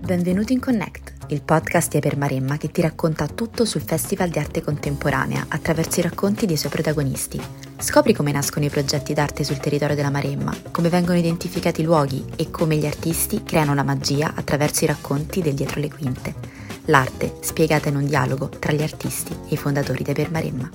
Benvenuto in Connect, il podcast di Eper Maremma che ti racconta tutto sul Festival di Arte Contemporanea attraverso i racconti dei suoi protagonisti. Scopri come nascono i progetti d'arte sul territorio della Maremma, come vengono identificati i luoghi e come gli artisti creano la magia attraverso i racconti del dietro le quinte. L'arte spiegata in un dialogo tra gli artisti e i fondatori di Eper Maremma.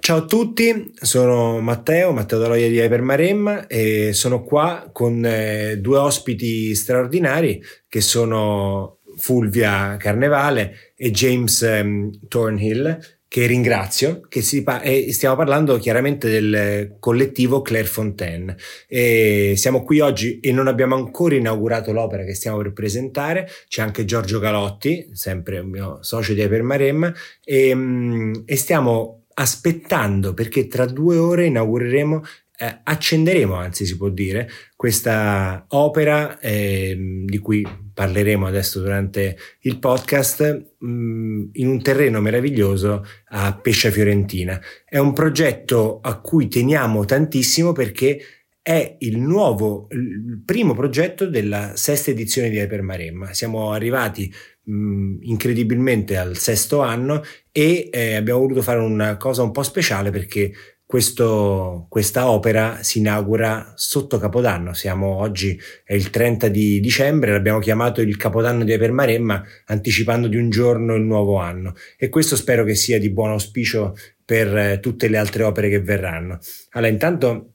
Ciao a tutti, sono Matteo, Matteo Daloia di Hypermaremma e sono qua con eh, due ospiti straordinari che sono Fulvia Carnevale e James eh, Thornhill che ringrazio, che pa- stiamo parlando chiaramente del collettivo Claire Fontaine. E siamo qui oggi e non abbiamo ancora inaugurato l'opera che stiamo per presentare, c'è anche Giorgio Galotti, sempre un mio socio di Hypermaremma, e, mm, e stiamo aspettando perché tra due ore inaugureremo, eh, accenderemo anzi si può dire, questa opera eh, di cui parleremo adesso durante il podcast mh, mm, in un terreno meraviglioso a Pescia Fiorentina. È un progetto a cui teniamo tantissimo perché è il nuovo, il primo progetto della sesta edizione di Hypermaremma. Siamo arrivati mh, incredibilmente al sesto anno e eh, abbiamo voluto fare una cosa un po' speciale perché questo, questa opera si inaugura sotto Capodanno. Siamo oggi, è il 30 di dicembre, l'abbiamo chiamato il Capodanno di Epermaremma, anticipando di un giorno il nuovo anno. E questo spero che sia di buon auspicio per eh, tutte le altre opere che verranno. Allora, intanto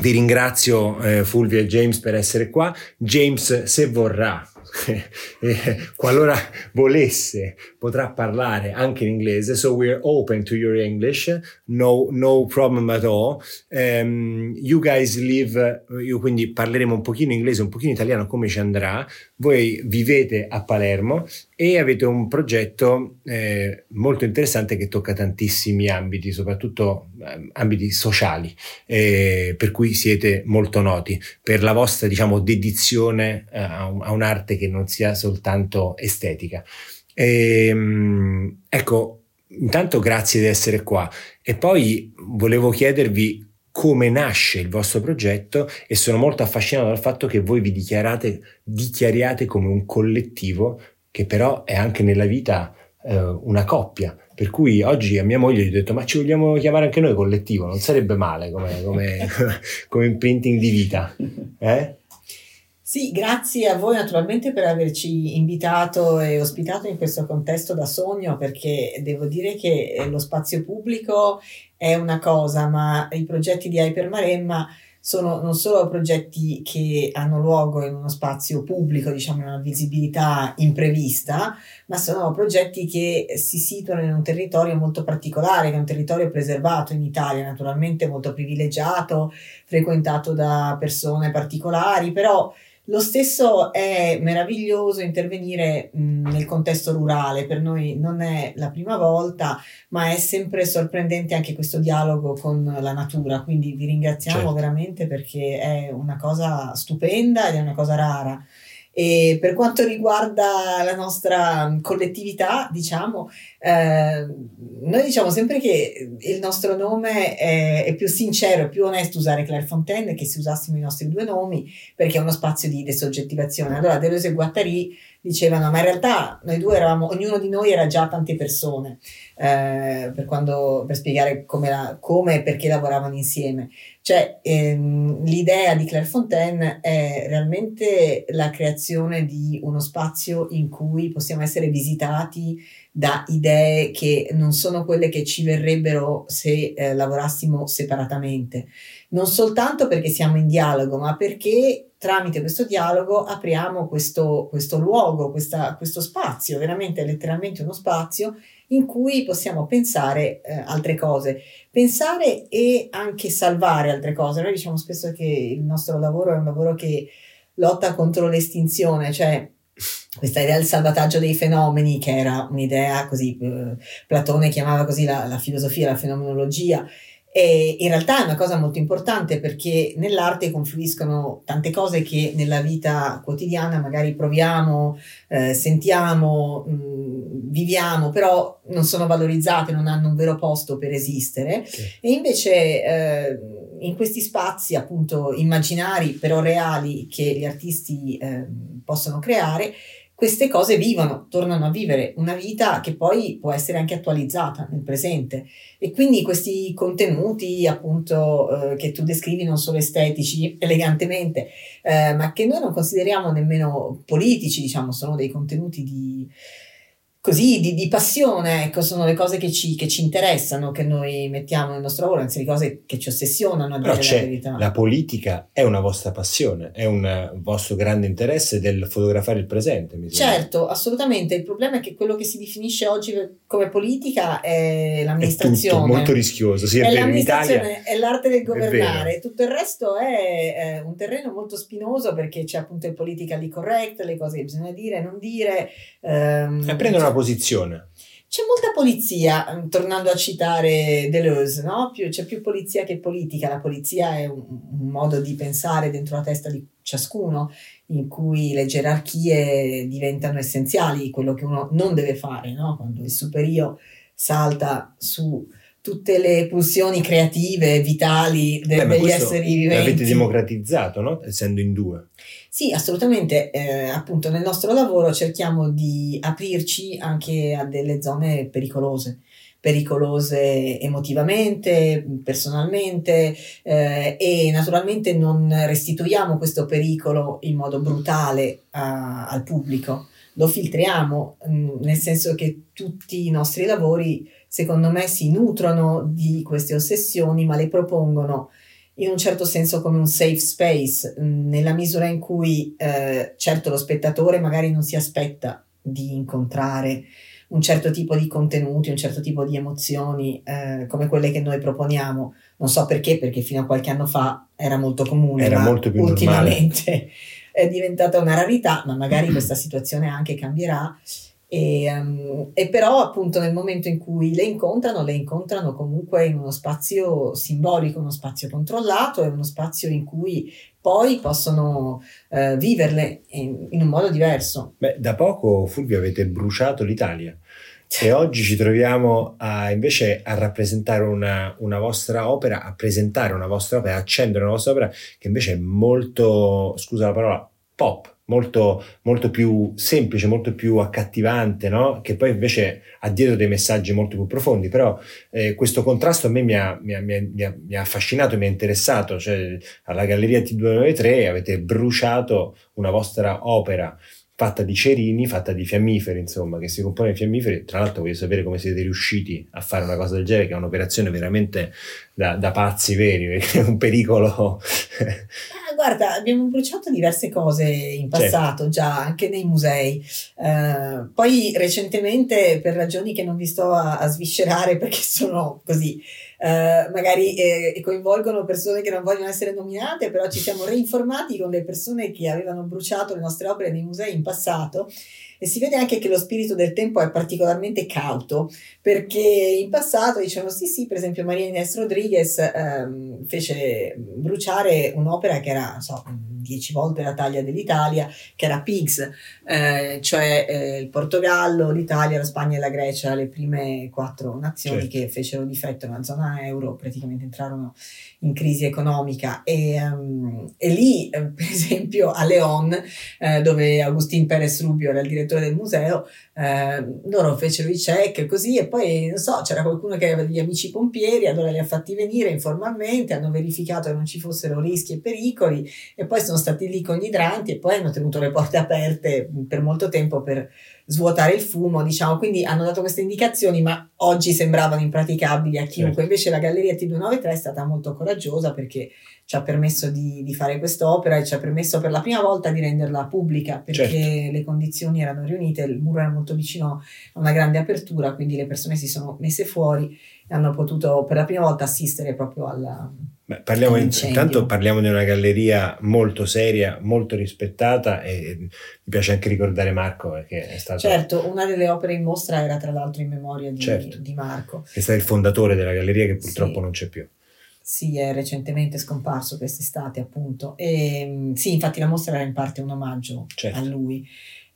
vi ringrazio eh, Fulvio e James per essere qua. James, se vorrà, qualora volesse, potrà parlare anche in inglese. So we're open to your English, no, no problem at all. Um, you guys live, io quindi parleremo un pochino inglese, un pochino italiano, come ci andrà. Voi vivete a Palermo e avete un progetto eh, molto interessante che tocca tantissimi ambiti, soprattutto eh, ambiti sociali, eh, per cui siete molto noti per la vostra, diciamo, dedizione a, un, a un'arte che non sia soltanto estetica. E, ehm, ecco, intanto grazie di essere qua e poi volevo chiedervi come nasce il vostro progetto e sono molto affascinato dal fatto che voi vi dichiarate, dichiariate come un collettivo che però è anche nella vita eh, una coppia. Per cui oggi a mia moglie gli ho detto: Ma ci vogliamo chiamare anche noi collettivo? Non sarebbe male come, come, come imprinting di vita. Eh? Sì, grazie a voi naturalmente per averci invitato e ospitato in questo contesto da sogno, perché devo dire che lo spazio pubblico è una cosa, ma i progetti di Hypermaremma sono non solo progetti che hanno luogo in uno spazio pubblico, diciamo una visibilità imprevista, ma sono progetti che si situano in un territorio molto particolare, che è un territorio preservato in Italia, naturalmente molto privilegiato, frequentato da persone particolari, però lo stesso è meraviglioso intervenire mh, nel contesto rurale, per noi non è la prima volta, ma è sempre sorprendente anche questo dialogo con la natura, quindi vi ringraziamo certo. veramente perché è una cosa stupenda ed è una cosa rara. E per quanto riguarda la nostra collettività, diciamo, eh, noi diciamo sempre che il nostro nome è, è più sincero e più onesto usare Claire Fontaine che se usassimo i nostri due nomi perché è uno spazio di desoggettivazione. Allora Deleuze e Guattari dicevano ma in realtà noi due eravamo, ognuno di noi era già tante persone eh, per, quando, per spiegare come, la, come, e perché lavoravano insieme. Cioè ehm, l'idea di Claire Fontaine è realmente la creazione di uno spazio in cui possiamo essere visitati da idee che non sono quelle che ci verrebbero se eh, lavorassimo separatamente. Non soltanto perché siamo in dialogo, ma perché tramite questo dialogo apriamo questo, questo luogo, questa, questo spazio, veramente letteralmente uno spazio in cui possiamo pensare eh, altre cose, pensare e anche salvare altre cose. Noi diciamo spesso che il nostro lavoro è un lavoro che lotta contro l'estinzione, cioè questa idea del salvataggio dei fenomeni, che era un'idea così, eh, Platone chiamava così la, la filosofia, la fenomenologia, e in realtà è una cosa molto importante perché nell'arte confluiscono tante cose che nella vita quotidiana magari proviamo, eh, sentiamo, mh, mm, viviamo, però non sono valorizzate, non hanno un vero posto per esistere. Okay. E invece eh, in questi spazi appunto immaginari però reali che gli artisti eh, possono creare, queste cose vivono, tornano a vivere una vita che poi può essere anche attualizzata nel presente. E quindi questi contenuti, appunto, eh, che tu descrivi non solo estetici elegantemente, eh, ma che noi non consideriamo nemmeno politici, diciamo, sono dei contenuti di così di, di, passione, ecco, sono le cose che ci, che ci, interessano, che noi mettiamo nel nostro lavoro, anzi le cose che ci ossessionano a Però dire la verità. La politica è una vostra passione, è un vostro grande interesse del fotografare il presente. Mi certo, assolutamente. Il problema è che quello che si definisce oggi come politica è l'amministrazione. È tutto molto rischioso, sì, è, è vero, in Italia è l'arte del governare, tutto il resto è, è, un terreno molto spinoso perché c'è appunto il politically correct, le cose che bisogna dire, non dire. Ehm, e prendono posizione. C'è molta polizia, mm, tornando a citare Deleuze, no? Più, c'è più polizia che politica. La polizia è un, un, modo di pensare dentro la testa di ciascuno, in cui le gerarchie diventano essenziali, quello che uno non deve fare, no? Quando il superio salta su tutte le pulsioni creative, vitali de- Beh, degli esseri viventi. L'avete democratizzato, no? Essendo in due. Sì, assolutamente. Eh, appunto, nel nostro lavoro cerchiamo di aprirci anche a delle zone pericolose pericolose emotivamente, personalmente eh, e naturalmente non restituiamo questo pericolo in modo brutale a, al pubblico, lo filtriamo, mh, mm, nel senso che tutti i nostri lavori secondo me si nutrono di queste ossessioni ma le propongono in un certo senso come un safe space, mm, nella misura in cui eh, certo lo spettatore magari non si aspetta di incontrare un certo tipo di contenuti, un certo tipo di emozioni eh, come quelle che noi proponiamo. Non so perché, perché fino a qualche anno fa era molto comune, era molto più ultimamente normale. è diventata una rarità, ma magari questa situazione anche cambierà e, um, e, però appunto nel momento in cui le incontrano, le incontrano comunque in uno spazio simbolico, uno spazio controllato e uno spazio in cui poi possono uh, viverle in, in, un modo diverso. Beh, da poco Fulvio avete bruciato l'Italia. E oggi ci troviamo a, invece a rappresentare una, una, vostra opera, a presentare una vostra opera, a accendere una vostra opera che invece è molto, scusa la parola, pop molto, molto più semplice, molto più accattivante, no? che poi invece ha dietro dei messaggi molto più profondi, però eh, questo contrasto a me mi ha, mi, ha, mi, ha, mi ha, affascinato, mi ha interessato, cioè alla Galleria T293 avete bruciato una vostra opera fatta di cerini, fatta di fiammiferi, insomma, che si compone di fiammiferi. Tra l'altro voglio sapere come siete riusciti a fare una cosa del genere, che è un'operazione veramente da, da pazzi veri, perché è un pericolo. ah, guarda, abbiamo bruciato diverse cose in passato, certo. già, anche nei musei. Uh, poi recentemente, per ragioni che non vi sto a, a sviscerare, perché sono così eh, magari eh, coinvolgono persone che non vogliono essere nominate, però ci siamo reinformati con le persone che avevano bruciato le nostre opere nei musei in passato. E si vede anche che lo spirito del tempo è particolarmente cauto perché in passato dicevano sì sì per esempio Maria Inés Rodriguez ehm, fece bruciare un'opera che era so, dieci volte la taglia dell'Italia che era Pigs eh, cioè eh, il Portogallo, l'Italia, la Spagna e la Grecia le prime quattro nazioni certo. che fecero difetto nella zona euro praticamente entrarono in crisi economica e, um, e lì eh, per esempio a Leon eh, dove Agustin Perez Rubio era il direttore del museo eh, loro fecero i check così e poi non so c'era qualcuno che aveva degli amici pompieri allora li ha fatti venire informalmente hanno verificato che non ci fossero rischi e pericoli e poi sono stati lì con gli idranti e poi hanno tenuto le porte aperte per molto tempo per svuotare il fumo, diciamo, quindi hanno dato queste indicazioni, ma oggi sembravano impraticabili a chiunque. Invece la Galleria T293 è stata molto coraggiosa perché ci ha permesso di, di fare quest'opera e ci ha permesso per la prima volta di renderla pubblica perché certo. le condizioni erano riunite, il muro era molto vicino a una grande apertura, quindi le persone si sono messe fuori e hanno potuto per la prima volta assistere proprio alla, Beh, parliamo intanto parliamo di una galleria molto seria, molto rispettata e mi piace anche ricordare Marco perché è stato... Certo, una delle opere in mostra era tra l'altro in memoria di, certo. di Marco. È stato il fondatore della galleria che purtroppo sì. non c'è più. Sì, è recentemente scomparso quest'estate appunto. E, sì, infatti la mostra era in parte un omaggio certo. a lui.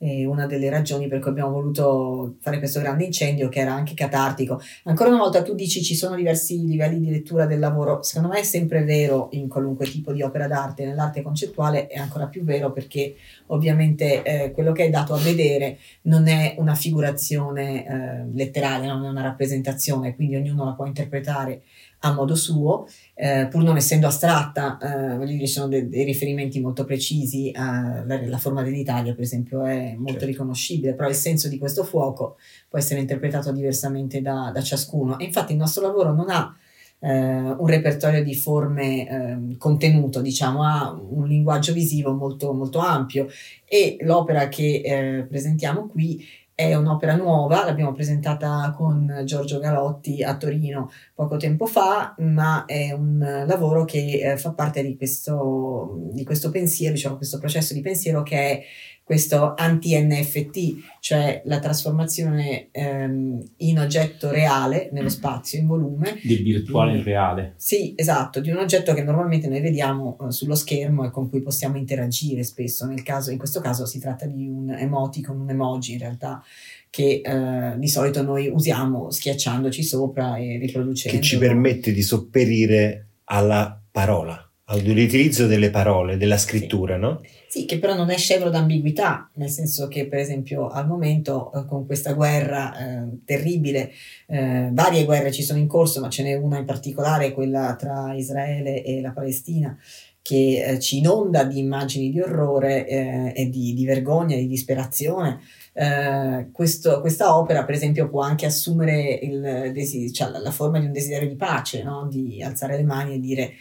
E una delle ragioni per cui abbiamo voluto fare questo grande incendio che era anche catartico. Ancora una volta tu dici ci sono diversi livelli di lettura del lavoro, secondo me è sempre vero in qualunque tipo di opera d'arte, nell'arte concettuale è ancora più vero perché ovviamente eh, quello che è dato a vedere non è una figurazione eh, letterale, non è una rappresentazione, quindi ognuno la può interpretare a modo suo, eh, pur non essendo astratta, eh, voglio dire, ci sono de- dei riferimenti molto precisi, la, la, forma dell'Italia per esempio è molto certo. riconoscibile, però il senso di questo fuoco può essere interpretato diversamente da, da ciascuno e infatti il nostro lavoro non ha eh, un repertorio di forme eh, contenuto, diciamo, ha un linguaggio visivo molto, molto ampio e l'opera che eh, presentiamo qui è un'opera nuova, l'abbiamo presentata con Giorgio Galotti a Torino poco tempo fa, ma è un lavoro che eh, fa parte di questo, di questo pensiero, diciamo questo processo di pensiero che è questo anti-NFT, cioè la trasformazione ehm, in oggetto reale nello spazio, in volume. Del virtuale in reale. Sì, esatto, di un oggetto che normalmente noi vediamo eh, sullo schermo e con cui possiamo interagire spesso. Nel caso, in questo caso si tratta di un emoticon, un emoji in realtà, che eh, di solito noi usiamo schiacciandoci sopra e riproducendo. Che ci permette di sopperire alla parola all'utilizzo delle parole, della scrittura, sì. no? Sì, che però non è scevro d'ambiguità, nel senso che per esempio al momento eh, con questa guerra eh, terribile, eh, varie guerre ci sono in corso, ma ce n'è una in particolare, quella tra Israele e la Palestina, che eh, ci inonda di immagini di orrore eh, e di, di, vergogna, di disperazione. Eh, questo, questa opera, per esempio, può anche assumere il, cioè, la forma di un desiderio di pace, no? di alzare le mani e dire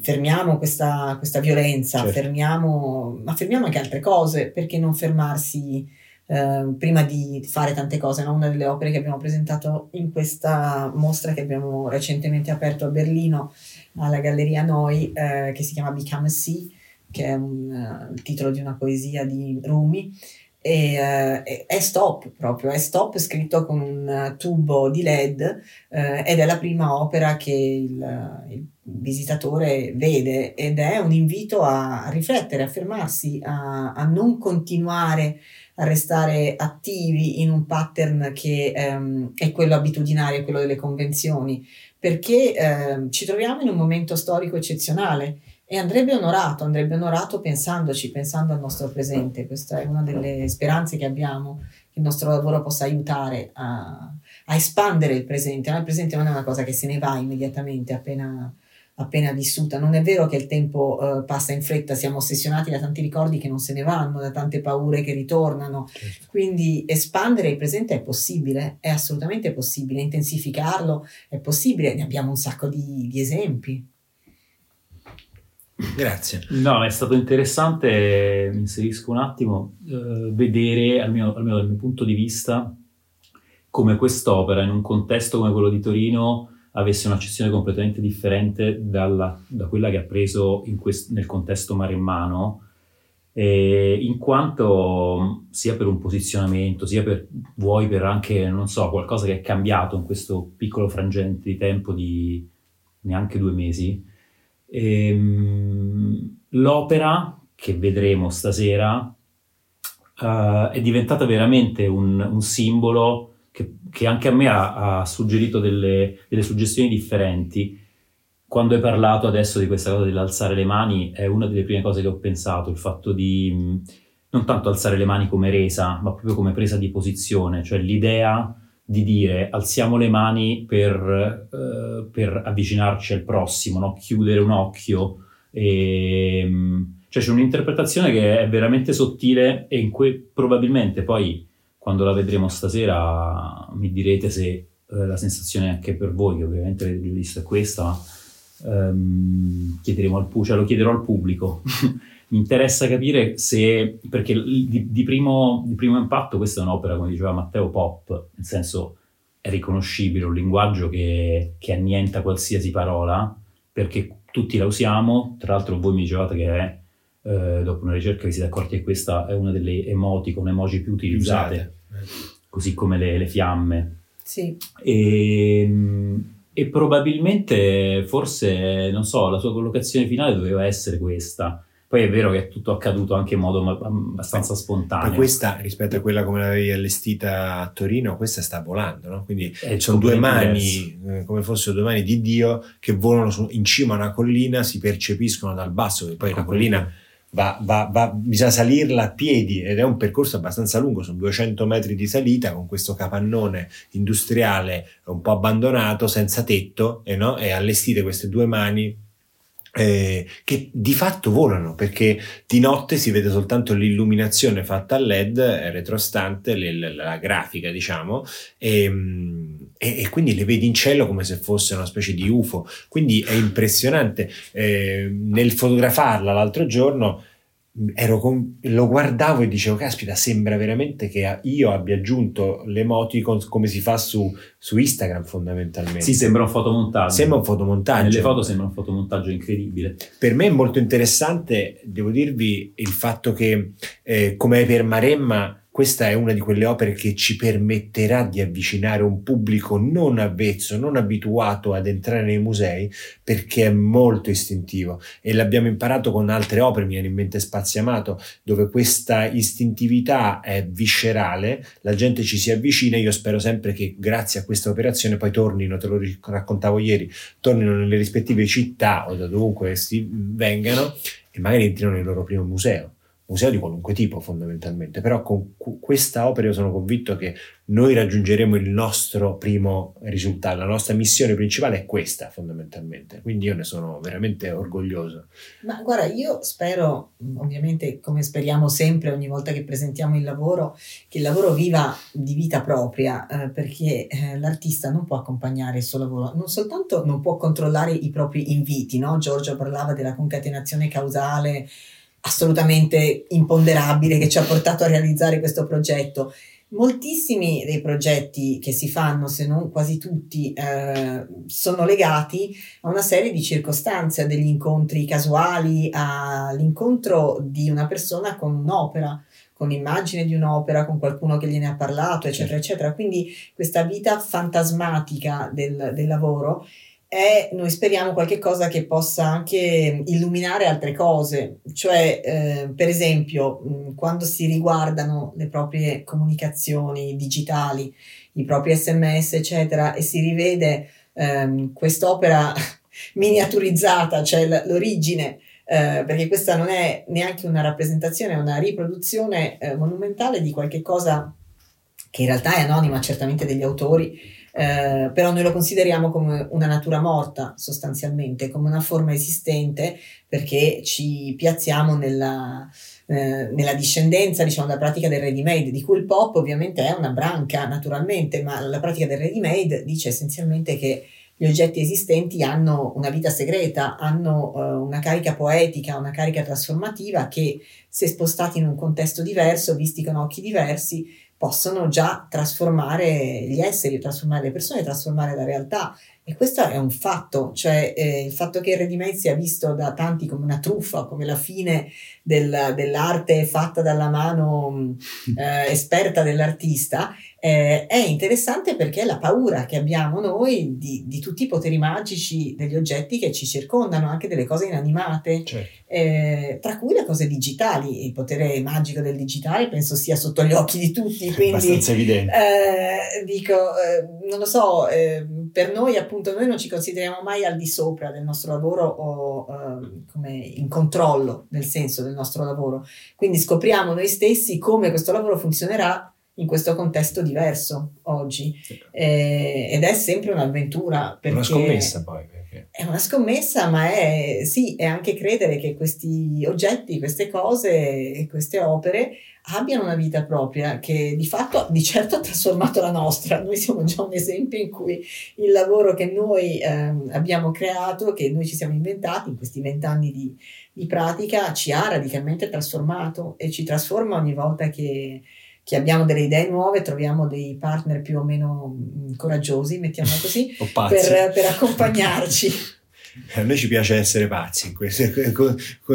fermiamo questa, questa violenza, certo. fermiamo, ma fermiamo anche altre cose, perché non fermarsi eh, prima di fare tante cose? No? Una delle opere che abbiamo presentato in questa mostra che abbiamo recentemente aperto a Berlino, alla Galleria Noi, eh, che si chiama Become a Sea, che è un, uh, il titolo di una poesia di Rumi, e, uh, è stop proprio, è stop scritto con un tubo di LED uh, ed è la prima opera che il, il, visitatore vede ed è un invito a, riflettere, a fermarsi, a, a, non continuare a restare attivi in un pattern che um, è quello abitudinario, quello delle convenzioni, perché um, ci troviamo in un momento storico eccezionale e andrebbe onorato, andrebbe onorato pensandoci, pensando al nostro presente. Questa è una delle speranze che abbiamo, che il nostro lavoro possa aiutare a, a espandere il presente. Ma il presente non è una cosa che se ne va immediatamente appena, appena vissuta. Non è vero che il tempo uh, passa in fretta, siamo ossessionati da tanti ricordi che non se ne vanno, da tante paure che ritornano. Certo. Quindi espandere il presente è possibile, è assolutamente possibile, intensificarlo è possibile, ne abbiamo un sacco di, di esempi. Grazie. No, è stato interessante, mi inserisco un attimo, eh, vedere, almeno, almeno dal mio punto di vista, come quest'opera in un contesto come quello di Torino avesse un'accezione completamente differente dalla, da quella che ha preso quest, nel contesto maremmano, eh, in quanto sia per un posizionamento, sia per, vuoi per anche, non so, qualcosa che è cambiato in questo piccolo frangente di tempo di neanche due mesi, Ehm, l'opera che vedremo stasera uh, è diventata veramente un, un simbolo che, che, anche a me ha, ha suggerito delle, delle, suggestioni differenti. Quando hai parlato adesso di questa cosa dell'alzare le mani, è una delle prime cose che ho pensato, il fatto di non tanto alzare le mani come resa, ma proprio come presa di posizione, cioè l'idea di dire alziamo le mani per, uh, per avvicinarci al prossimo, no? chiudere un occhio. E, cioè c'è un'interpretazione che è veramente sottile e in cui probabilmente poi quando la vedremo stasera mi direte se eh, la sensazione è anche per voi, che ovviamente avete visto è questa, ma ehm, chiederemo al, cioè lo chiederò al pubblico. mi interessa capire se, perché di, di, primo, di, primo, impatto questa è un'opera, come diceva Matteo, pop, nel senso è riconoscibile, un linguaggio che, che annienta qualsiasi parola, perché tutti la usiamo, tra l'altro voi mi dicevate che è, eh, dopo una ricerca vi siete accorti che questa è una delle emoticon, emoji più utilizzate, così come le, le fiamme. Sì. E, ehm, e probabilmente, forse, non so, la sua collocazione finale doveva essere questa, Poi è vero che è tutto accaduto anche in modo abbastanza spontaneo. Ma questa, rispetto a quella come l'avevi allestita a Torino, questa sta volando, no? Quindi sono due mani, eh, come fossero due mani di Dio, che volano su, in cima a una collina, si percepiscono dal basso, e poi la collina va, va, va, bisogna salirla a piedi ed è un percorso abbastanza lungo, sono 200 metri di salita con questo capannone industriale un po' abbandonato, senza tetto, e, no? e allestite queste due mani eh, che di fatto volano perché di notte si vede soltanto l'illuminazione fatta a LED eh, retrostante, le, la, la, grafica diciamo, ehm, e, e, quindi le vedi in cielo come se fosse una specie di UFO. Quindi è impressionante. Eh, nel fotografarla l'altro giorno con, lo guardavo e dicevo, caspita, sembra veramente che io abbia aggiunto le emoticon come si fa su, su Instagram fondamentalmente. Sì, sembra un fotomontaggio. Sembra un fotomontaggio. Nelle foto sembra un fotomontaggio incredibile. Per me è molto interessante, devo dirvi, il fatto che eh, come per Maremma questa è una di quelle opere che ci permetterà di avvicinare un pubblico non avvezzo, non abituato ad entrare nei musei, perché è molto istintivo. E l'abbiamo imparato con altre opere, mi viene in mente Spaziamato, dove questa istintività è viscerale, la gente ci si avvicina, io spero sempre che grazie a questa operazione poi tornino, te lo raccontavo ieri, tornino nelle rispettive città o da dovunque vengano e magari entrino nel loro primo museo museo di qualunque tipo fondamentalmente, però con questa opera io sono convinto che noi raggiungeremo il nostro primo risultato, la nostra missione principale è questa fondamentalmente, quindi io ne sono veramente orgoglioso. Ma guarda, io spero, ovviamente come speriamo sempre ogni volta che presentiamo il lavoro, che il lavoro viva di vita propria, eh, perché eh, l'artista non può accompagnare il suo lavoro, non soltanto non può controllare i propri inviti, no? Giorgio parlava della concatenazione causale, assolutamente imponderabile che ci ha portato a realizzare questo progetto. Moltissimi dei progetti che si fanno, se non quasi tutti, eh, sono legati a una serie di circostanze, a degli incontri casuali, all'incontro di una persona con un'opera, con l'immagine di un'opera, con qualcuno che gliene ha parlato, eccetera, eccetera. Quindi questa vita fantasmatica del, del lavoro è, noi speriamo, qualche cosa che possa anche illuminare altre cose, cioè eh, per esempio mh, quando si riguardano le proprie comunicazioni digitali, i propri sms, eccetera, e si rivede ehm, quest'opera miniaturizzata, cioè l'origine, eh, perché questa non è neanche una rappresentazione, è una riproduzione eh, monumentale di qualche cosa che in realtà è anonima certamente degli autori, eh, però noi lo consideriamo come una natura morta sostanzialmente, come una forma esistente perché ci piazziamo nella, eh, nella discendenza diciamo della pratica del ready made, di cui il pop ovviamente è una branca naturalmente, ma la pratica del ready made dice essenzialmente che gli oggetti esistenti hanno una vita segreta, hanno uh, una carica poetica, una carica trasformativa che se spostati in un contesto diverso, visti con occhi diversi, possono già trasformare gli esseri, trasformare le persone, trasformare la realtà. E questo è un fatto, cioè eh, il fatto che il ready sia visto da tanti come una truffa, come la fine del, dell'arte fatta dalla mano eh, esperta dell'artista, eh, è interessante perché è la paura che abbiamo noi di, di, tutti i poteri magici degli oggetti che ci circondano, anche delle cose inanimate, certo. eh, tra cui le cose digitali. Il potere magico del digitale penso sia sotto gli occhi di tutti. Quindi, abbastanza evidente. Eh, dico, eh, non lo so, eh, per noi appunto noi non ci consideriamo mai al di sopra del nostro lavoro o eh, come in controllo nel senso del nostro lavoro. Quindi scopriamo noi stessi come questo lavoro funzionerà in questo contesto diverso oggi eh, ed è sempre un'avventura una scommessa poi perché... è una scommessa ma è sì è anche credere che questi oggetti queste cose e queste opere abbiano una vita propria che di fatto di certo ha trasformato la nostra noi siamo già un esempio in cui il lavoro che noi eh, abbiamo creato che noi ci siamo inventati in questi vent'anni di, di pratica ci ha radicalmente trasformato e ci trasforma ogni volta che che abbiamo delle idee nuove, troviamo dei partner più o meno mm, coraggiosi, mettiamola così, per, per, accompagnarci. A noi ci piace essere pazzi in questo,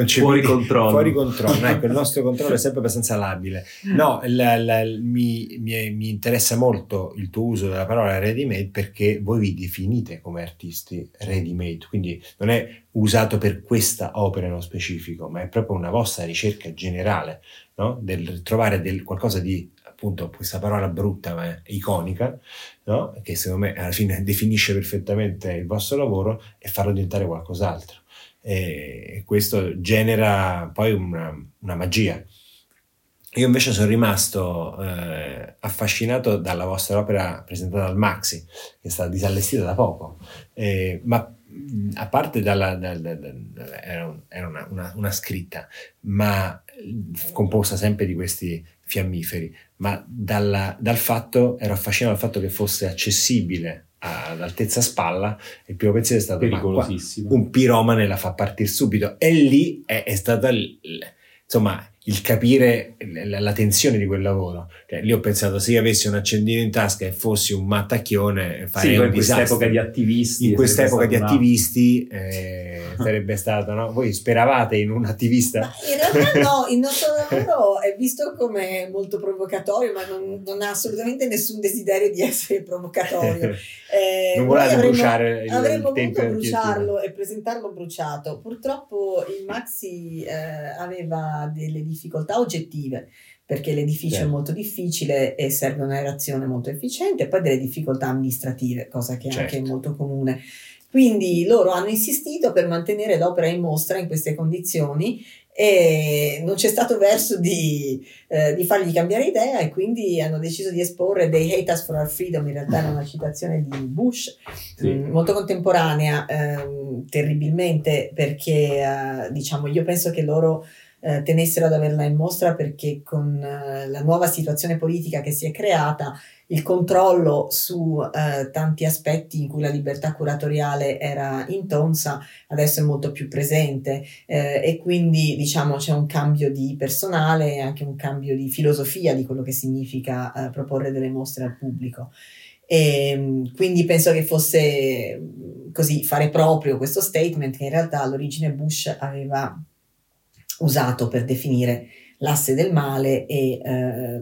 fuori controllo. Fuori controllo. ecco, il nostro controllo è sempre abbastanza labile. No, la, la, mi, mi, mi, interessa molto il tuo uso della parola ready made perché voi vi definite come artisti ready made, quindi non è usato per questa opera nello specifico, ma è proprio una vostra ricerca generale, no? del trovare del, qualcosa di appunto questa parola brutta ma iconica, no? che secondo me alla fine definisce perfettamente il vostro lavoro e farlo diventare qualcos'altro. E questo genera poi una, una magia. Io invece sono rimasto eh, affascinato dalla vostra opera presentata al Maxi, che è stata disallestita da poco, eh, ma a parte dalla, dalla, dalla era, una, una, una, scritta, ma composta sempre di questi fiammiferi, ma dalla, dal fatto, ero affascinato dal fatto che fosse accessibile ad altezza spalla, il primo pensiero è stato pericolosissimo. un piromane la fa partire subito e lì è, è stata insomma il capire la, la, tensione di quel lavoro. Cioè, lì ho pensato, se io avessi un accendino in tasca e fossi un mattacchione, farei sì, un in quest'epoca di attivisti. In quest'epoca di attivisti eh, sarebbe stato, no? Voi speravate in un attivista? Ma in realtà no, il nostro lavoro è visto come molto provocatorio, ma non, non ha assolutamente nessun desiderio di essere provocatorio. Eh, non volete bruciare il, avremmo il tempo voluto bruciarlo e presentarlo bruciato. Purtroppo il Maxi eh, aveva delle difficoltà oggettive perché l'edificio certo. è molto difficile e serve una reazione molto efficiente, e poi delle difficoltà amministrative, cosa che certo. anche è molto comune. Quindi loro hanno insistito per mantenere l'opera in mostra in queste condizioni e non c'è stato verso di, eh, di, fargli cambiare idea e quindi hanno deciso di esporre dei Hate Us for Our Freedom, in realtà era una citazione di Bush, sì. mh, mm, molto contemporanea, ehm, terribilmente perché eh, diciamo io penso che loro eh, tenessero ad averla in mostra perché con eh, la nuova situazione politica che si è creata il controllo su eh, tanti aspetti in cui la libertà curatoriale era intonsa adesso è molto più presente eh, e quindi diciamo c'è un cambio di personale e anche un cambio di filosofia di quello che significa eh, proporre delle mostre al pubblico. E, ehm, quindi penso che fosse così fare proprio questo statement che in realtà all'origine Bush aveva usato per definire l'asse del male e, eh,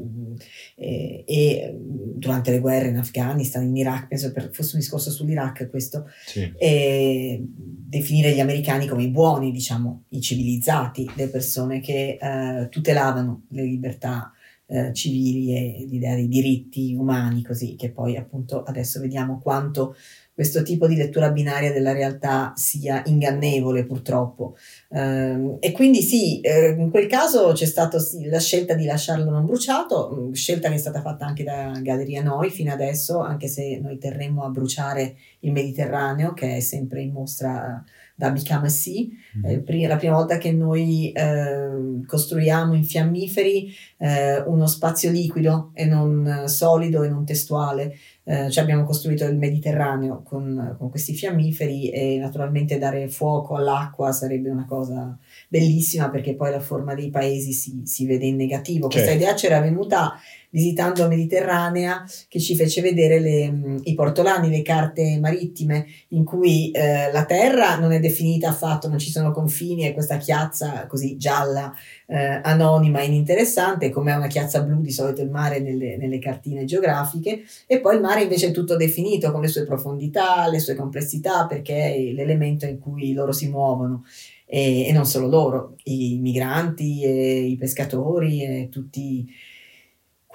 e, e, durante le guerre in Afghanistan, in Iraq, penso per, fosse un discorso sull'Iraq questo, sì. e definire gli americani come i buoni, diciamo, i civilizzati, le persone che eh, tutelavano le libertà eh, civili e l'idea dei diritti umani, così che poi appunto adesso vediamo quanto questo tipo di lettura binaria della realtà sia ingannevole purtroppo. Eh, e quindi sì, eh, in quel caso c'è stata la scelta di lasciarlo non bruciato, mm, scelta che è stata fatta anche da Galleria Noi fino adesso, anche se noi terremmo a bruciare il Mediterraneo, che è sempre in mostra da Sea. Mm-hmm. Eh, la prima volta che noi eh, costruiamo in fiammiferi eh, uno spazio liquido e non solido e non testuale. Eh, cioè abbiamo costruito il Mediterraneo con, con, questi fiammiferi e naturalmente dare fuoco all'acqua sarebbe una cosa bellissima perché poi la forma dei paesi si, si vede in negativo. Questa certo. idea c'era venuta visitando la Mediterranea che ci fece vedere le, mm, i portolani, le carte marittime in cui eh, la terra non è definita affatto, non ci sono confini e questa chiazza così gialla, eh, anonima e ininteressante, come è una chiazza blu di solito il mare nelle, nelle cartine geografiche, e poi il mare invece è tutto definito con le sue profondità, le sue complessità, perché è l'elemento in cui loro si muovono. E, e non solo loro, i migranti, i pescatori e tutti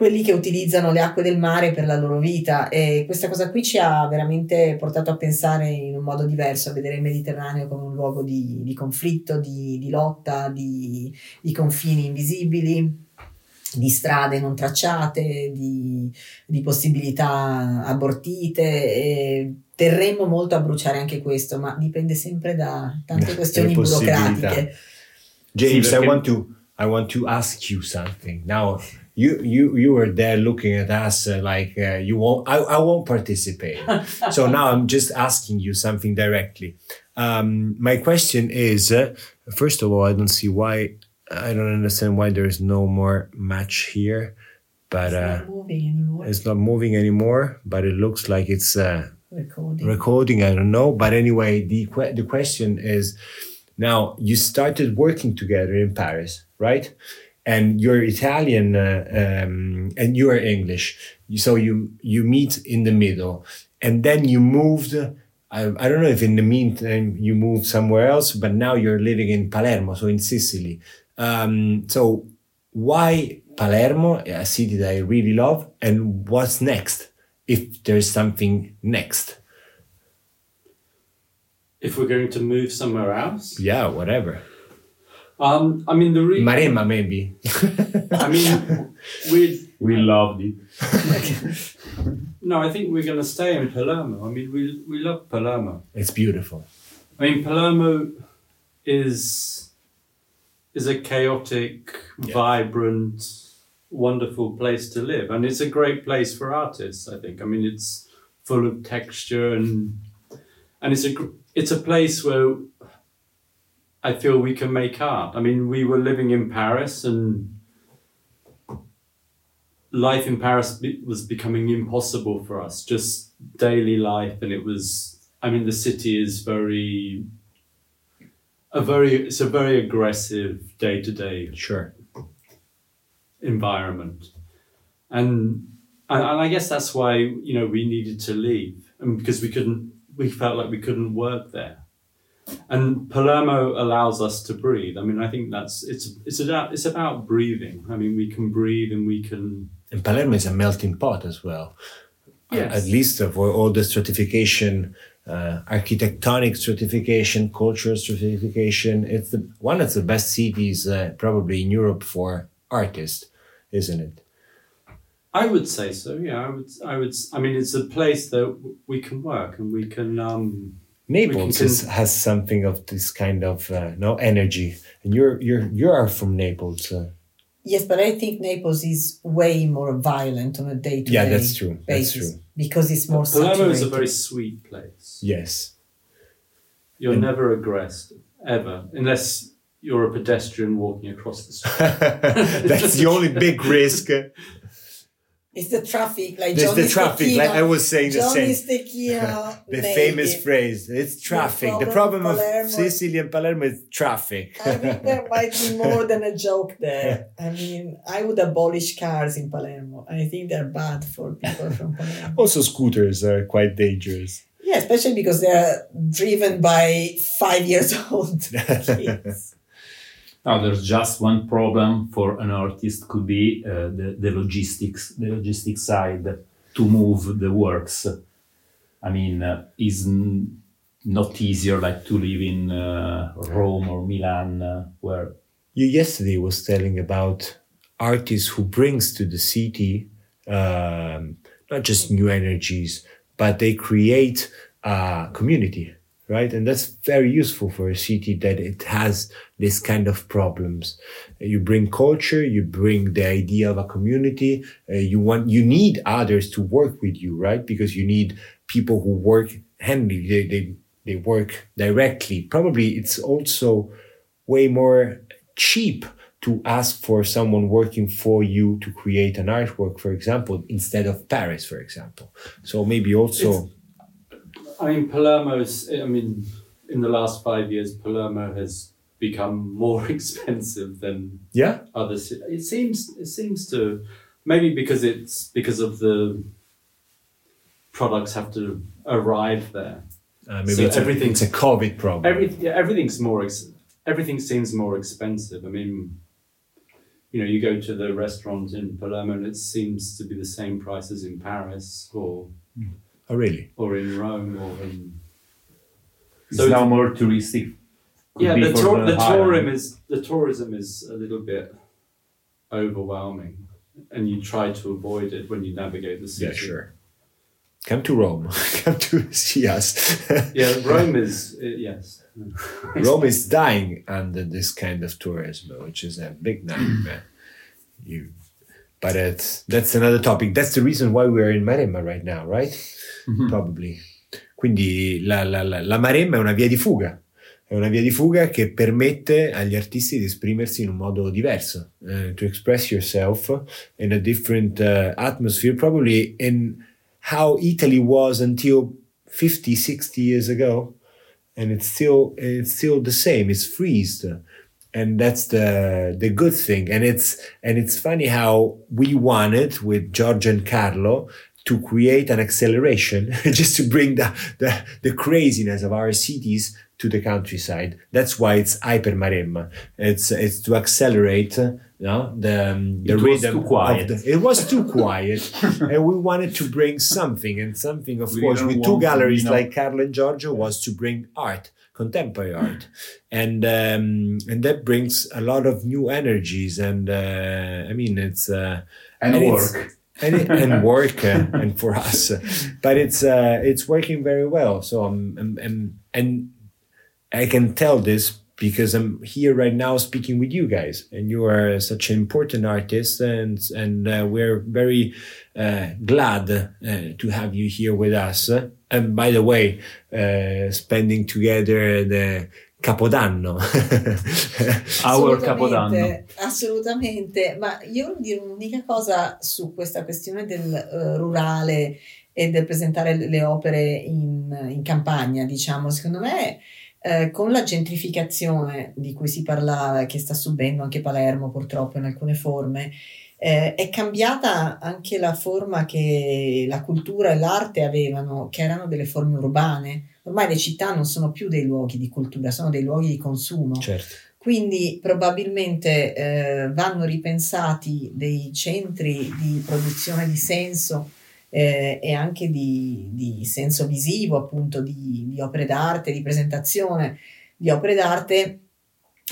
quelli che utilizzano le acque del mare per la loro vita. E questa cosa qui ci ha veramente portato a pensare in un modo diverso, a vedere il Mediterraneo come un luogo di, di conflitto, di, di lotta, di, di, confini invisibili, di strade non tracciate, di, possibilità abortite e terremmo molto a bruciare anche questo, ma dipende sempre da tante questioni burocratiche. James, sì, perché... I, want to, I want to ask you something. Now you you you were there looking at us uh, like uh, you won't I, I won't participate so now i'm just asking you something directly um, my question is uh, first of all i don't see why i don't understand why there's no more match here but it's, not, uh, moving anymore. it's not moving anymore but it looks like it's uh, recording. recording i don't know but anyway the que- the question is now you started working together in paris right? And you're italian uh, um, and you're english. So you you meet in the middle and then you moved I, I don't know if in the meantime you moved somewhere else but now you're living in palermo so in sicily. Um, so why palermo a city that i really love and what's next if there's something next If we're going to move somewhere else, Yeah, whatever. um, I mean the re- Maremma, maybe. I mean we We loved it. no, I think we're going to stay in Palermo. I mean we we love Palermo. it's beautiful. I mean Palermo is is a chaotic, Yeah. vibrant, wonderful place to live, and it's a great place for artists. I think. I mean it's full of texture and and it's a it's a place where I feel we can make art. I mean, we were living in Paris and life in Paris was becoming impossible for us, just daily life. And it was, I mean, the city is very, a very, it's a very aggressive day to day Sure. Environment. And, and and I guess that's why you know we needed to leave, and because we couldn't, we felt like we couldn't work there. And Palermo allows us to breathe. I mean, I think that's it's it's about it's about breathing. I mean, we can breathe and we can. And Palermo is a melting pot as well. Yes. At least for all the stratification, uh, architectonic stratification, cultural stratification. It's the one of the best cities uh, probably in Europe for artists, isn't it? I would say so. Yeah, I would. I would. I mean, it's a place that we can work and we can. um Naples can- is, has something of this kind of uh, no energy, and you're you're you are from Naples. Uh, Yes, but I think Naples is way more violent on a day to day Yeah, that's true. That's basis true. because it's more Palermo is a very sweet place. yes. You're And- never aggressed ever, unless you're a pedestrian walking across the street. That's the only big risk. It's the traffic, like There's Johnny the traffic, like I was saying the Johnny same. Stecchino The nailed famous it. phrase. It's traffic. The problem problem of of Palermo- Sicily and Palermo is traffic. I think there might be more than a joke there. I mean, I would abolish cars in Palermo. I think they're bad for people from Palermo. also, scooters are quite dangerous. Yeah, especially because they're driven by five years old kids. Now, there's just one problem for an artist could be uh, the, the logistics, the logistics side to move the works. I mean, uh, is not easier like to live in uh, Rome or Milan, uh, where You yesterday was telling about artists who brings to the city um, not just new energies, but they create a community, right? And that's very useful for a city that it has this kind of problems. You bring culture, you bring the idea of a community. Uh, you want, you need others to work with you, right? Because you need people who work handy. They, they, they work directly. Probably it's also way more cheap to ask for someone working for you to create an artwork, for example, instead of Paris, for example. So maybe also, I mean, Palermo's. I mean, in the last five years, Palermo has become more expensive than yeah, other cities. It seems. It seems to maybe because it's because of the products have to arrive there. uh, maybe So it's, a, it's a COVID problem. Every yeah, everything's more. Ex- everything seems more expensive. I mean, you know, you go to the restaurant in Palermo and it seems to be the same price as in Paris or oh, really? or in Rome or in. it's So now more touristic. could Yeah, the, for tour, the tourism is the tourism is a little bit overwhelming, and you try to avoid it when you navigate the city. Yeah, sure. Come to Rome. Come to see us. Yeah, Rome is uh, yes. Rome is dying under this kind of tourism, which is a big nightmare. you, but it's, that's another topic. That's the reason why we're in Maremma right now, right? Probably. Quindi la, la, la, la Maremma è una via di fuga. È una via di fuga che permette agli artisti di esprimersi in un modo diverso, eh, to express yourself in a different uh, atmosphere, probably in how Italy was until 50, 60 years ago, and it's still it's still the same. It's freezed, and that's the the good thing. And it's and it's funny how we wanted with George and Carlo to create an acceleration just to bring the, the the craziness of our cities to the countryside. That's why it's Hyper Maremma. It's it's to accelerate you know, the um, the It was rhythm too quiet. the, it was too quiet and we wanted to bring something and something of We course with two want to, galleries you know- like Carlo and Giorgio was to bring art contemporary art and um, and that brings a lot of new energies and uh, I mean it's uh, And it's- work. and, it- and work uh, and for us but it's uh, it's working very well so I'm, I'm, I'm and I can tell this because I'm here right now speaking with you guys, and you are such an important artist, and and uh, we're very uh, glad uh, to have you here with us. And by the way, uh, spending together the Capodanno. Our Assolutamente, Capodanno. Assolutamente, ma io voglio dire un'unica cosa su questa questione del eh, rurale e del presentare le- le opere in, in campagna, diciamo, secondo me eh, con la gentrificazione di cui si parlava, che sta subendo anche Palermo purtroppo in alcune forme, eh, è cambiata anche la forma che la cultura e l'arte avevano, che erano delle forme urbane. Ormai le città non sono più dei luoghi di cultura, sono dei luoghi di consumo. certo. Quindi probabilmente eh, vanno ripensati dei centri di produzione di senso eh, e anche di, di senso visivo, appunto, di, di opere d'arte, di presentazione di opere d'arte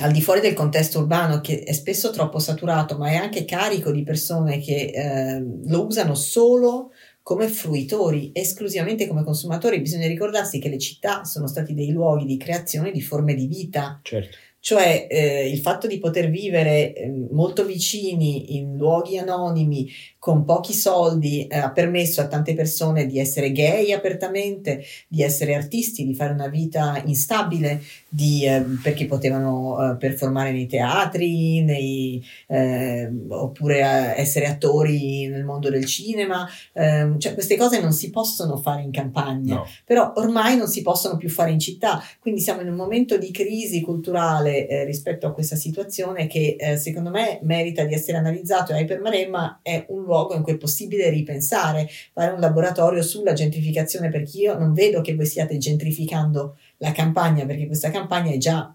al di fuori del contesto urbano che è spesso troppo saturato, ma è anche carico di persone che eh, lo usano solo come fruitori, esclusivamente come consumatori. Bisogna ricordarsi che le città sono stati dei luoghi di creazione di forme di vita, certo. cioè eh, il fatto di poter vivere eh, molto vicini in luoghi anonimi con pochi soldi eh, ha permesso a tante persone di essere gay apertamente, di essere artisti, di fare una vita instabile, di, eh, perché potevano eh, performare nei teatri, nei, eh, oppure eh, essere attori nel mondo del cinema. Ehm, cioè queste cose non si possono fare in campagna No. però ormai non si possono più fare in città, quindi siamo in un momento di crisi culturale eh, rispetto a questa situazione che secondo me merita di essere analizzato e Hyper Maremma è un luogo in cui è possibile ripensare, fare un laboratorio sulla gentrificazione perché io non vedo che voi stiate gentrificando la campagna perché questa campagna è già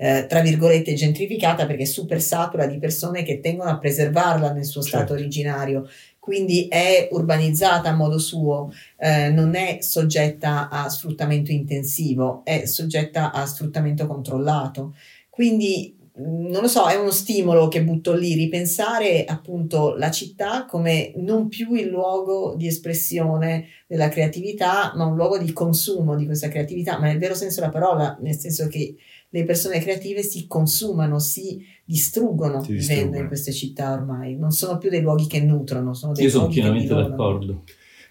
eh, tra virgolette gentrificata perché è super satura di persone che tengono a preservarla nel suo stato Certo. originario quindi è urbanizzata a modo suo, eh, non è soggetta a sfruttamento intensivo, è soggetta a sfruttamento controllato. Quindi non lo so, è uno stimolo che butto lì, ripensare appunto la città come non più il luogo di espressione della creatività, ma un luogo di consumo di questa creatività, ma nel vero senso della parola, nel senso che le persone creative si consumano, si distruggono Si vivendo distruggono. in queste città ormai, non sono più dei luoghi che nutrono, sono dei Io sono luoghi che pienamente d'accordo.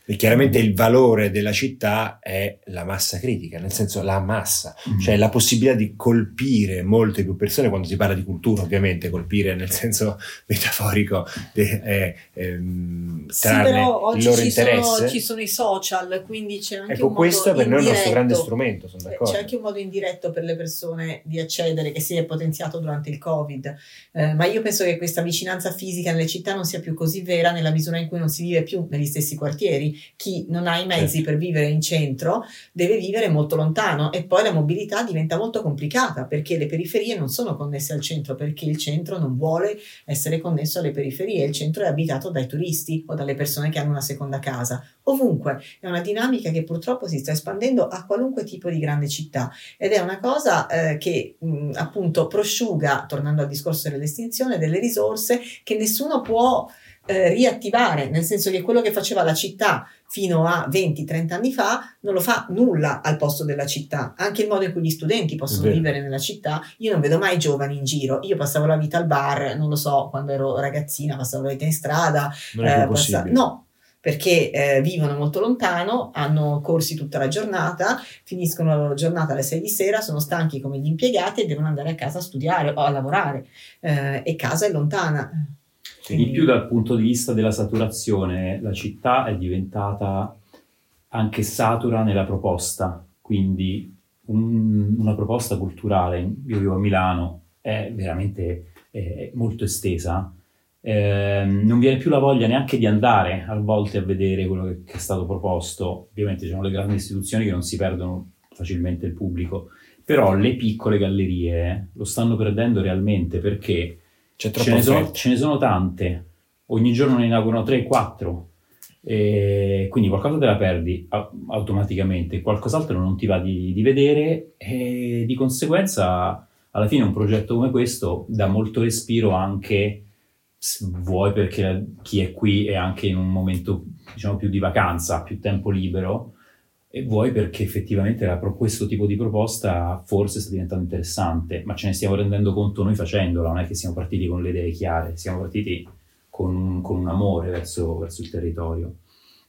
E chiaramente il valore della città è la massa critica, nel senso la massa, Mm. cioè la possibilità di colpire molte più persone quando si parla di cultura, ovviamente, colpire nel senso metaforico, de- eh, ehm, Sì, però il oggi loro ci sono, interesse. ci sono i social, quindi c'è anche Ecco, un modo questo per noi è il nostro grande indiretto- strumento, sono eh, d'accordo. C'è anche un modo indiretto per le persone di accedere che si è potenziato durante il Covid, Eh, ma io penso che questa vicinanza fisica nelle città non sia più così vera nella misura in cui non si vive più negli stessi quartieri. Chi non ha i mezzi Certo. per vivere in centro deve vivere molto lontano e poi la mobilità diventa molto complicata perché le periferie non sono connesse al centro, perché il centro non vuole essere connesso alle periferie, il centro è abitato dai turisti o dalle persone che hanno una seconda casa. Ovunque è una dinamica che purtroppo si sta espandendo a qualunque tipo di grande città ed è una cosa eh, che mh, appunto prosciuga, tornando al discorso dell'estinzione, delle risorse che nessuno può eh, riattivare, nel senso che quello che faceva la città fino a 20-30 anni fa non lo fa nulla al posto della città. Anche il modo in cui gli studenti possono vivere nella città, io non vedo mai giovani in giro. Io passavo la vita al bar, non lo so, quando ero ragazzina, passavo la vita in strada, eh, passa- possibile. no, perché eh, vivono molto lontano, hanno corsi tutta la giornata, finiscono la loro giornata alle 6 di sera, sono stanchi come gli impiegati e devono andare a casa a studiare o a lavorare eh, e casa è lontana. In più dal punto di vista della saturazione, la città è diventata anche satura nella proposta, quindi un- una proposta culturale, io vivo a Milano, è veramente eh, molto estesa, Ehm, non viene più la voglia neanche di andare a volte a vedere quello che, che è stato proposto. Ovviamente ci sono le grandi istituzioni che non si perdono facilmente il pubblico, però le piccole gallerie lo stanno perdendo realmente perché C'è ce troppa ne, sono, ce ne sono tante, ogni giorno ne inaugurano 3-4, e quindi qualcosa te la perdi automaticamente, qualcos'altro non ti va di, di vedere e di conseguenza alla fine un progetto come questo dà molto respiro anche s- vuoi perché chi è qui è anche in un momento diciamo più di vacanza, più tempo libero e vuoi perché effettivamente la questo tipo di proposta forse sta diventando interessante, ma ce ne stiamo rendendo conto noi facendola, non è che siamo partiti con le idee chiare, siamo partiti con un, con un amore verso, verso il territorio.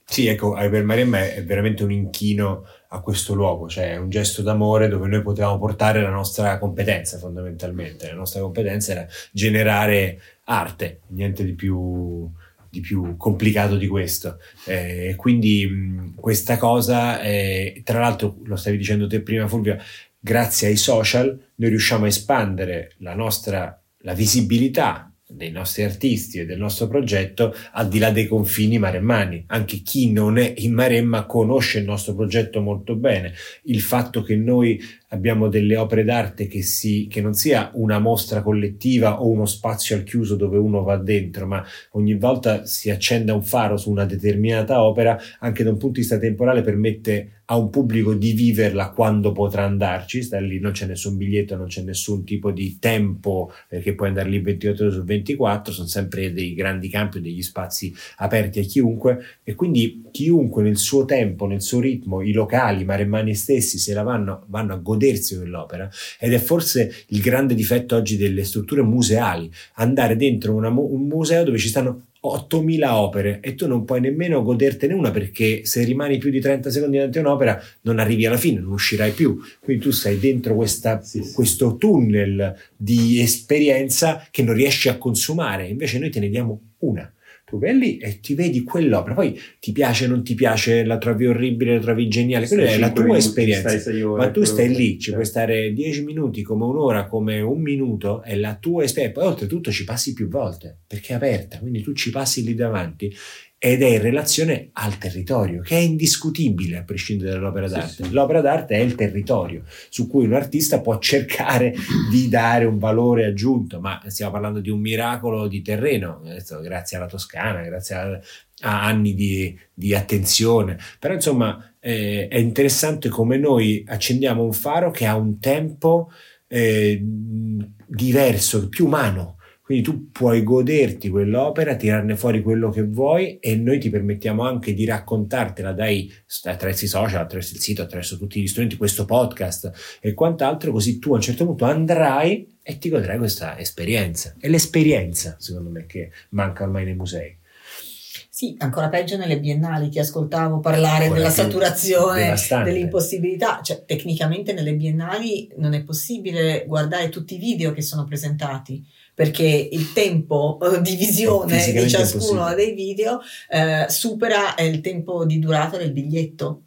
Sì, ecco, Hyper Maremma è veramente un inchino a questo luogo, cioè è un gesto d'amore dove noi potevamo portare la nostra competenza fondamentalmente. La nostra competenza era generare arte, niente di più, di più complicato di questo. Eh, quindi mh, questa cosa, eh, tra l'altro lo stavi dicendo te prima Fulvia, grazie ai social noi riusciamo a espandere la nostra la visibilità dei nostri artisti e del nostro progetto al di là dei confini maremmani. Anche chi non è in Maremma conosce il nostro progetto molto bene. Il fatto che noi abbiamo delle opere d'arte che, si, che non sia una mostra collettiva o uno spazio al chiuso dove uno va dentro, ma ogni volta si accenda un faro su una determinata opera, anche da un punto di vista temporale permette a un pubblico di viverla quando potrà andarci, sta lì, non c'è nessun biglietto, non c'è nessun tipo di tempo perché puoi andare lì 28 ore su 24, sono sempre dei grandi campi, degli spazi aperti a chiunque. E quindi chiunque nel suo tempo, nel suo ritmo, i locali, i maremmani stessi se la vanno, vanno a godersi quell'opera ed è forse il grande difetto oggi delle strutture museali, andare dentro una un museo dove ci stanno 8000 opere e tu non puoi nemmeno godertene una perché se rimani più di 30 secondi davanti a un'opera non arrivi alla fine, non uscirai più. Quindi tu sei dentro questa, Sì, sì. questo tunnel di esperienza che non riesci a consumare, invece noi te ne diamo una. Tu vai lì e ti vedi quell'opera, poi ti piace, non ti piace, la trovi orribile, la trovi geniale, quella è la tua esperienza. ore, Ma tu stai lì, ci cioè. puoi stare 10 minuti, come un'ora, come un minuto, è la tua esperienza. Poi oltretutto ci passi più volte, perché è aperta, quindi tu ci passi lì davanti ed è in relazione al territorio, che è indiscutibile a prescindere dall'opera Sì, d'arte. sì. L'opera d'arte è il territorio su cui un artista può cercare di dare un valore aggiunto, ma stiamo parlando di un miracolo di terreno, grazie alla Toscana, grazie a, a anni di, di attenzione, però insomma eh, è interessante come noi accendiamo un faro che ha un tempo eh, diverso, più umano. Quindi tu puoi goderti quell'opera, tirarne fuori quello che vuoi e noi ti permettiamo anche di raccontartela dai attraverso i social, attraverso il sito, attraverso tutti gli strumenti, questo podcast e quant'altro, così tu a un certo punto andrai e ti godrai questa esperienza. È l'esperienza, secondo me, che manca ormai nei musei. Sì, ancora peggio nelle biennali, ti ascoltavo parlare Ancora della saturazione, dell'impossibilità, cioè tecnicamente nelle biennali non è possibile guardare tutti i video che sono presentati perché il tempo eh, di visione di fisicamente ciascuno dei video eh, supera eh, il tempo di durata del biglietto.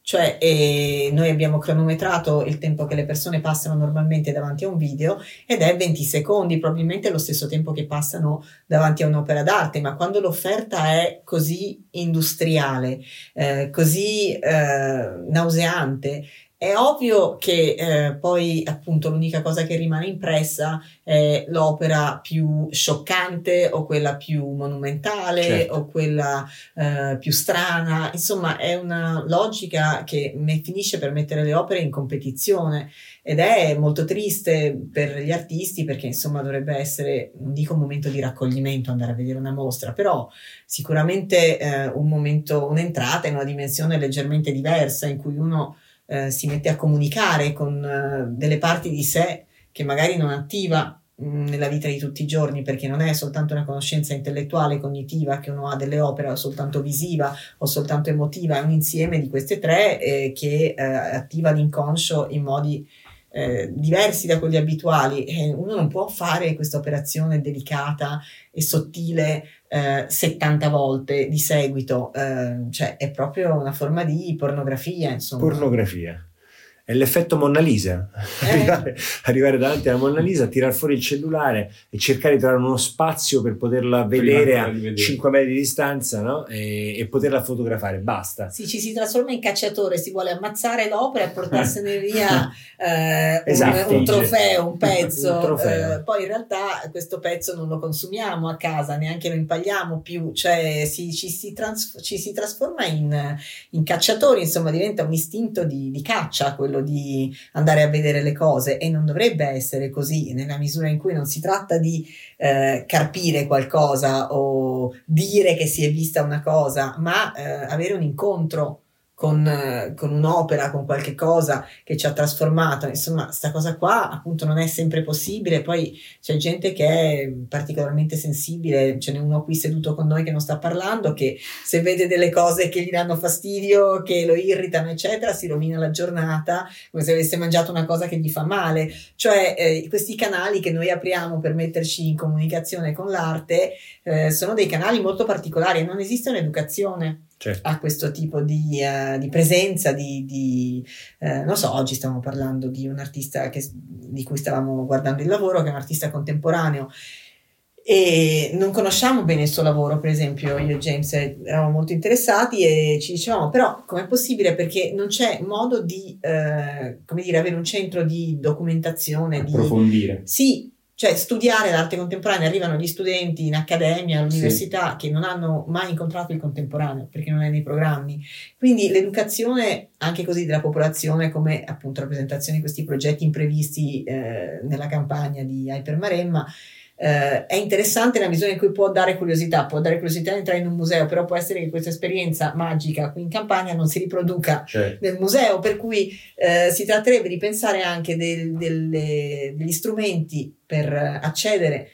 Cioè, eh, noi abbiamo cronometrato il tempo che le persone passano normalmente davanti a un video ed è 20 secondi, probabilmente lo stesso tempo che passano davanti a un'opera d'arte, ma quando l'offerta è così industriale, eh, così eh, nauseante, è ovvio che eh, poi appunto l'unica cosa che rimane impressa è l'opera più scioccante o quella più monumentale Certo. o quella eh, più strana, insomma è una logica che finisce per mettere le opere in competizione ed è molto triste per gli artisti perché insomma dovrebbe essere, non dico un momento di raccoglimento andare a vedere una mostra, però sicuramente eh, un momento, un'entrata in una dimensione leggermente diversa in cui uno eh, si mette a comunicare con eh, delle parti di sé che magari non attiva mh, nella vita di tutti i giorni perché non è soltanto una conoscenza intellettuale, cognitiva che uno ha delle opere o soltanto visiva o soltanto emotiva, è un insieme di queste tre eh, che eh, attiva l'inconscio in modi eh, diversi da quelli abituali, eh, uno non può fare questa operazione delicata e sottile eh, 70 volte di seguito, eh, cioè è proprio una forma di pornografia, insomma. Pornografia è l'effetto Monna Lisa. Eh. Arrivare, arrivare, davanti alla Monna Lisa, tirare fuori il cellulare e cercare di trovare uno spazio per poterla vedere a 5 metri di distanza no? e, e, poterla fotografare. Basta. Sì, ci si trasforma in cacciatore, si vuole ammazzare l'opera e portarsene via eh, esatto. un, un, trofeo, un pezzo. un trofeo. Eh, poi in realtà questo pezzo non lo consumiamo a casa, neanche lo impagliamo più, cioè si, ci, si trans, ci, si trasforma in, in, cacciatori, insomma diventa un istinto di, di caccia quello quello di andare a vedere le cose e non dovrebbe essere così nella misura in cui non si tratta di eh, carpire qualcosa o dire che si è vista una cosa, ma eh, avere un incontro con, con, un'opera, con qualche cosa che ci ha trasformato. Insomma, sta cosa qua appunto non è sempre possibile. Poi c'è gente che è particolarmente sensibile, ce n'è uno qui seduto con noi che non sta parlando, che se vede delle cose che gli danno fastidio, che lo irritano, eccetera, si rovina la giornata come se avesse mangiato una cosa che gli fa male. Cioè, eh, questi canali che noi apriamo per metterci in comunicazione con l'arte eh, sono dei canali molto particolari e non esiste un'educazione certo. a questo tipo di, uh, di presenza, di, di uh, non so, oggi stiamo parlando di un artista che, di cui stavamo guardando il lavoro, che è un artista contemporaneo e non conosciamo bene il suo lavoro, per esempio io e James eravamo molto interessati e ci dicevamo però com'è possibile perché non c'è modo di, eh, come dire, avere un centro di documentazione, approfondire. Di, sì, cioè, studiare l'arte contemporanea, arrivano gli studenti in accademia, all'università, sì. che non hanno mai incontrato il contemporaneo, perché non è nei programmi. Quindi l'educazione anche così della popolazione, come appunto rappresentazione di questi progetti imprevisti eh, nella campagna di Hyper Maremma, eh, è interessante nella misura in cui può dare curiosità, può dare curiosità di entrare in un museo, però può essere che questa esperienza magica qui in campagna non si riproduca certo. nel museo, per cui eh, si tratterebbe di pensare anche del, delle, degli strumenti per accedere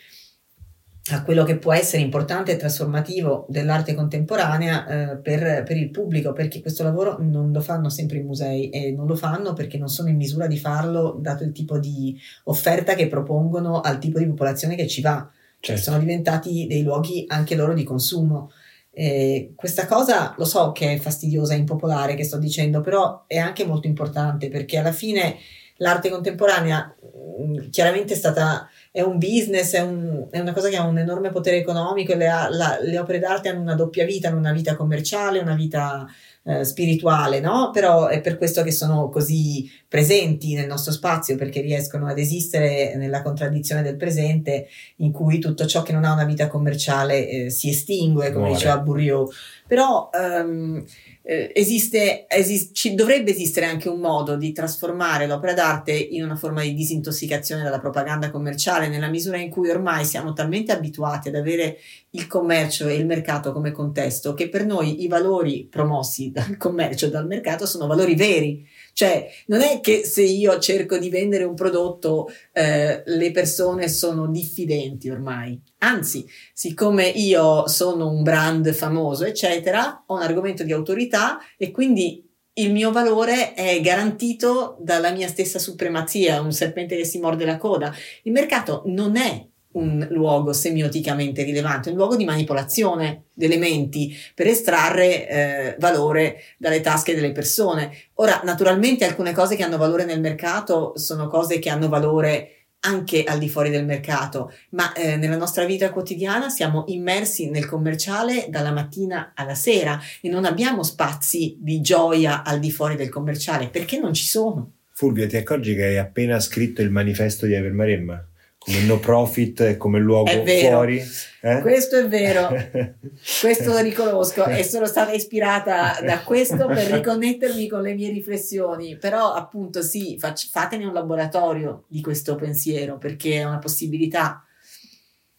a quello che può essere importante e trasformativo dell'arte contemporanea eh, per, per, il pubblico, perché questo lavoro non lo fanno sempre i musei e non lo fanno perché non sono in misura di farlo dato il tipo di offerta che propongono al tipo di popolazione che ci va. Cioè, certo. sono diventati dei luoghi anche loro di consumo. Eh, questa cosa lo so che è fastidiosa e impopolare che sto dicendo, però è anche molto importante perché alla fine l'arte contemporanea mh, chiaramente è stata è un business, è, un, è, una cosa che ha un enorme potere economico e le, la, le opere d'arte hanno una doppia vita, hanno una vita commerciale, una vita eh, spirituale, no? Però è per questo che sono così presenti nel nostro spazio, perché riescono ad esistere nella contraddizione del presente, in cui tutto ciò che non ha una vita commerciale eh, si estingue, come Muore. diceva Bourriot. Però um, eh, esiste, esist- ci dovrebbe esistere anche un modo di trasformare l'opera d'arte in una forma di disintossicazione dalla propaganda commerciale, nella misura in cui ormai siamo talmente abituati ad avere il commercio e il mercato come contesto che per noi i valori promossi dal commercio e dal mercato sono valori veri cioè, non è che se io cerco di vendere un prodotto eh, le persone sono diffidenti ormai. Anzi, siccome io sono un brand famoso, eccetera, ho un argomento di autorità e quindi il mio valore è garantito dalla mia stessa supremazia, un serpente che si morde la coda. Il mercato non è un luogo semioticamente rilevante, un luogo di manipolazione di elementi per estrarre eh, valore dalle tasche delle persone. Ora, naturalmente alcune cose che hanno valore nel mercato sono cose che hanno valore anche al di fuori del mercato, ma eh, nella nostra vita quotidiana siamo immersi nel commerciale dalla mattina alla sera e non abbiamo spazi di gioia al di fuori del commerciale perché non ci sono. Fulvio, ti accorgi che hai appena scritto il manifesto di Evermaremma? Come no profit come luogo fuori. Eh? Questo è vero, questo lo riconosco e sono stata ispirata da questo per riconnettermi con le mie riflessioni, però appunto sì, fac- fatene un laboratorio di questo pensiero perché è una possibilità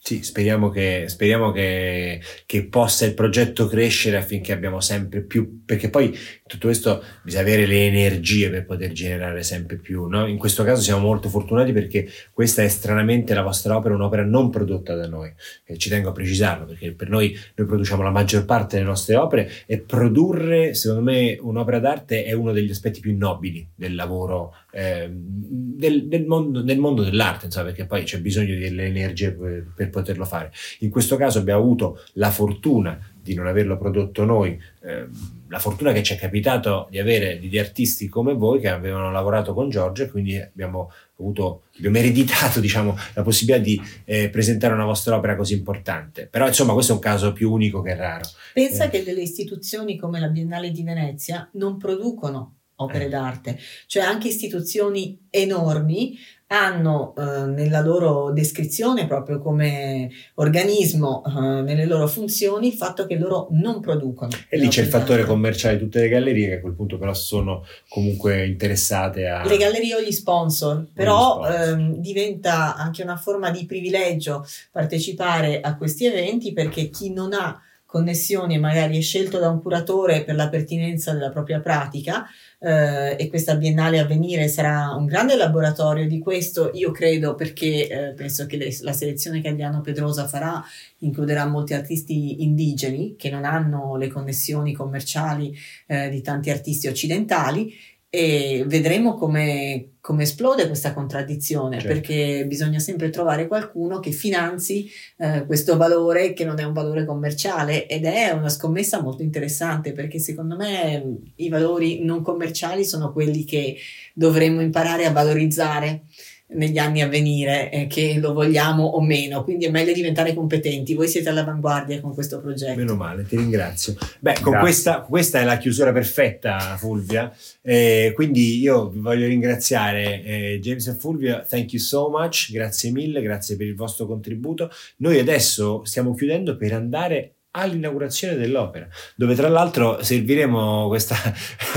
sì, speriamo, che, speriamo che, che, possa il progetto crescere affinché abbiamo sempre più, perché poi tutto questo bisogna avere le energie per poter generare sempre più. No? In questo caso siamo molto fortunati perché questa è stranamente la vostra opera, un'opera non prodotta da noi. E ci tengo a precisarlo perché per noi noi produciamo la maggior parte delle nostre opere e produrre, secondo me, un'opera d'arte è uno degli aspetti più nobili del lavoro eh, del, del, mondo, del, mondo, dell'arte, insomma, perché poi c'è bisogno delle energie per, per, poterlo fare. In questo caso abbiamo avuto la fortuna di non averlo prodotto noi, eh, la fortuna che ci è capitato di avere degli artisti come voi che avevano lavorato con Giorgio e quindi abbiamo avuto, abbiamo ereditato diciamo, la possibilità di eh, presentare una vostra opera così importante. Però insomma questo è un caso più unico che raro. Pensa eh. che delle istituzioni come la Biennale di Venezia non producono opere eh. d'arte, cioè anche istituzioni enormi hanno eh, nella loro descrizione, proprio come organismo, eh, nelle loro funzioni, il fatto che loro non producono. E lì c'è il fattore commerciale di tutte le gallerie che a quel punto però sono comunque interessate a... Le gallerie o gli sponsor, però gli sponsor. Ehm, diventa anche una forma di privilegio partecipare a questi eventi perché chi non ha connessioni e magari è scelto da un curatore per la pertinenza della propria pratica, eh, e questa biennale a venire sarà un grande laboratorio di questo, io credo, perché eh, penso che le, la selezione che Adriano Pedrosa farà includerà molti artisti indigeni che non hanno le connessioni commerciali eh, di tanti artisti occidentali e vedremo come, come esplode questa contraddizione certo. perché bisogna sempre trovare qualcuno che finanzi eh, questo valore che non è un valore commerciale ed è una scommessa molto interessante perché secondo me i valori non commerciali sono quelli che dovremmo imparare a valorizzare negli anni a venire, eh, che lo vogliamo o meno, quindi è meglio diventare competenti. Voi siete all'avanguardia con questo progetto. Meno male, ti ringrazio. Beh, con questa, questa, è la chiusura perfetta, Fulvia. Eh, quindi io vi voglio ringraziare eh, James e Fulvia, thank you so much, grazie mille, grazie per il vostro contributo. Noi adesso stiamo chiudendo per andare all'inaugurazione dell'opera, dove tra l'altro serviremo questa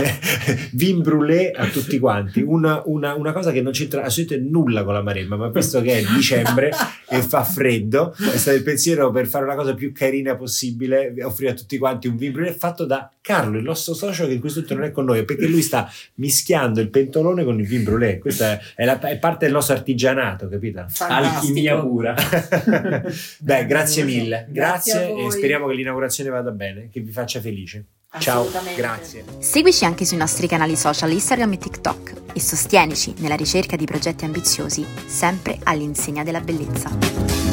vin brûlé a tutti quanti, una, una, una, cosa che non c'entra assolutamente nulla con la Maremma, ma visto che è dicembre e fa freddo, è stato il pensiero per fare una cosa più carina possibile, offrire a tutti quanti un vin brûlé fatto da Carlo, il nostro socio che in questo momento non è con noi, perché lui sta mischiando il pentolone con il vin brûlé, questa è, la, è parte del nostro artigianato, capito? Alchimia pura. Beh, grazie mille, grazie, grazie e speriamo che l'inaugurazione vada bene, che vi faccia felice. Ciao, grazie. Seguici anche sui nostri canali social Instagram e TikTok e sostienici nella ricerca di progetti ambiziosi, sempre all'insegna della bellezza.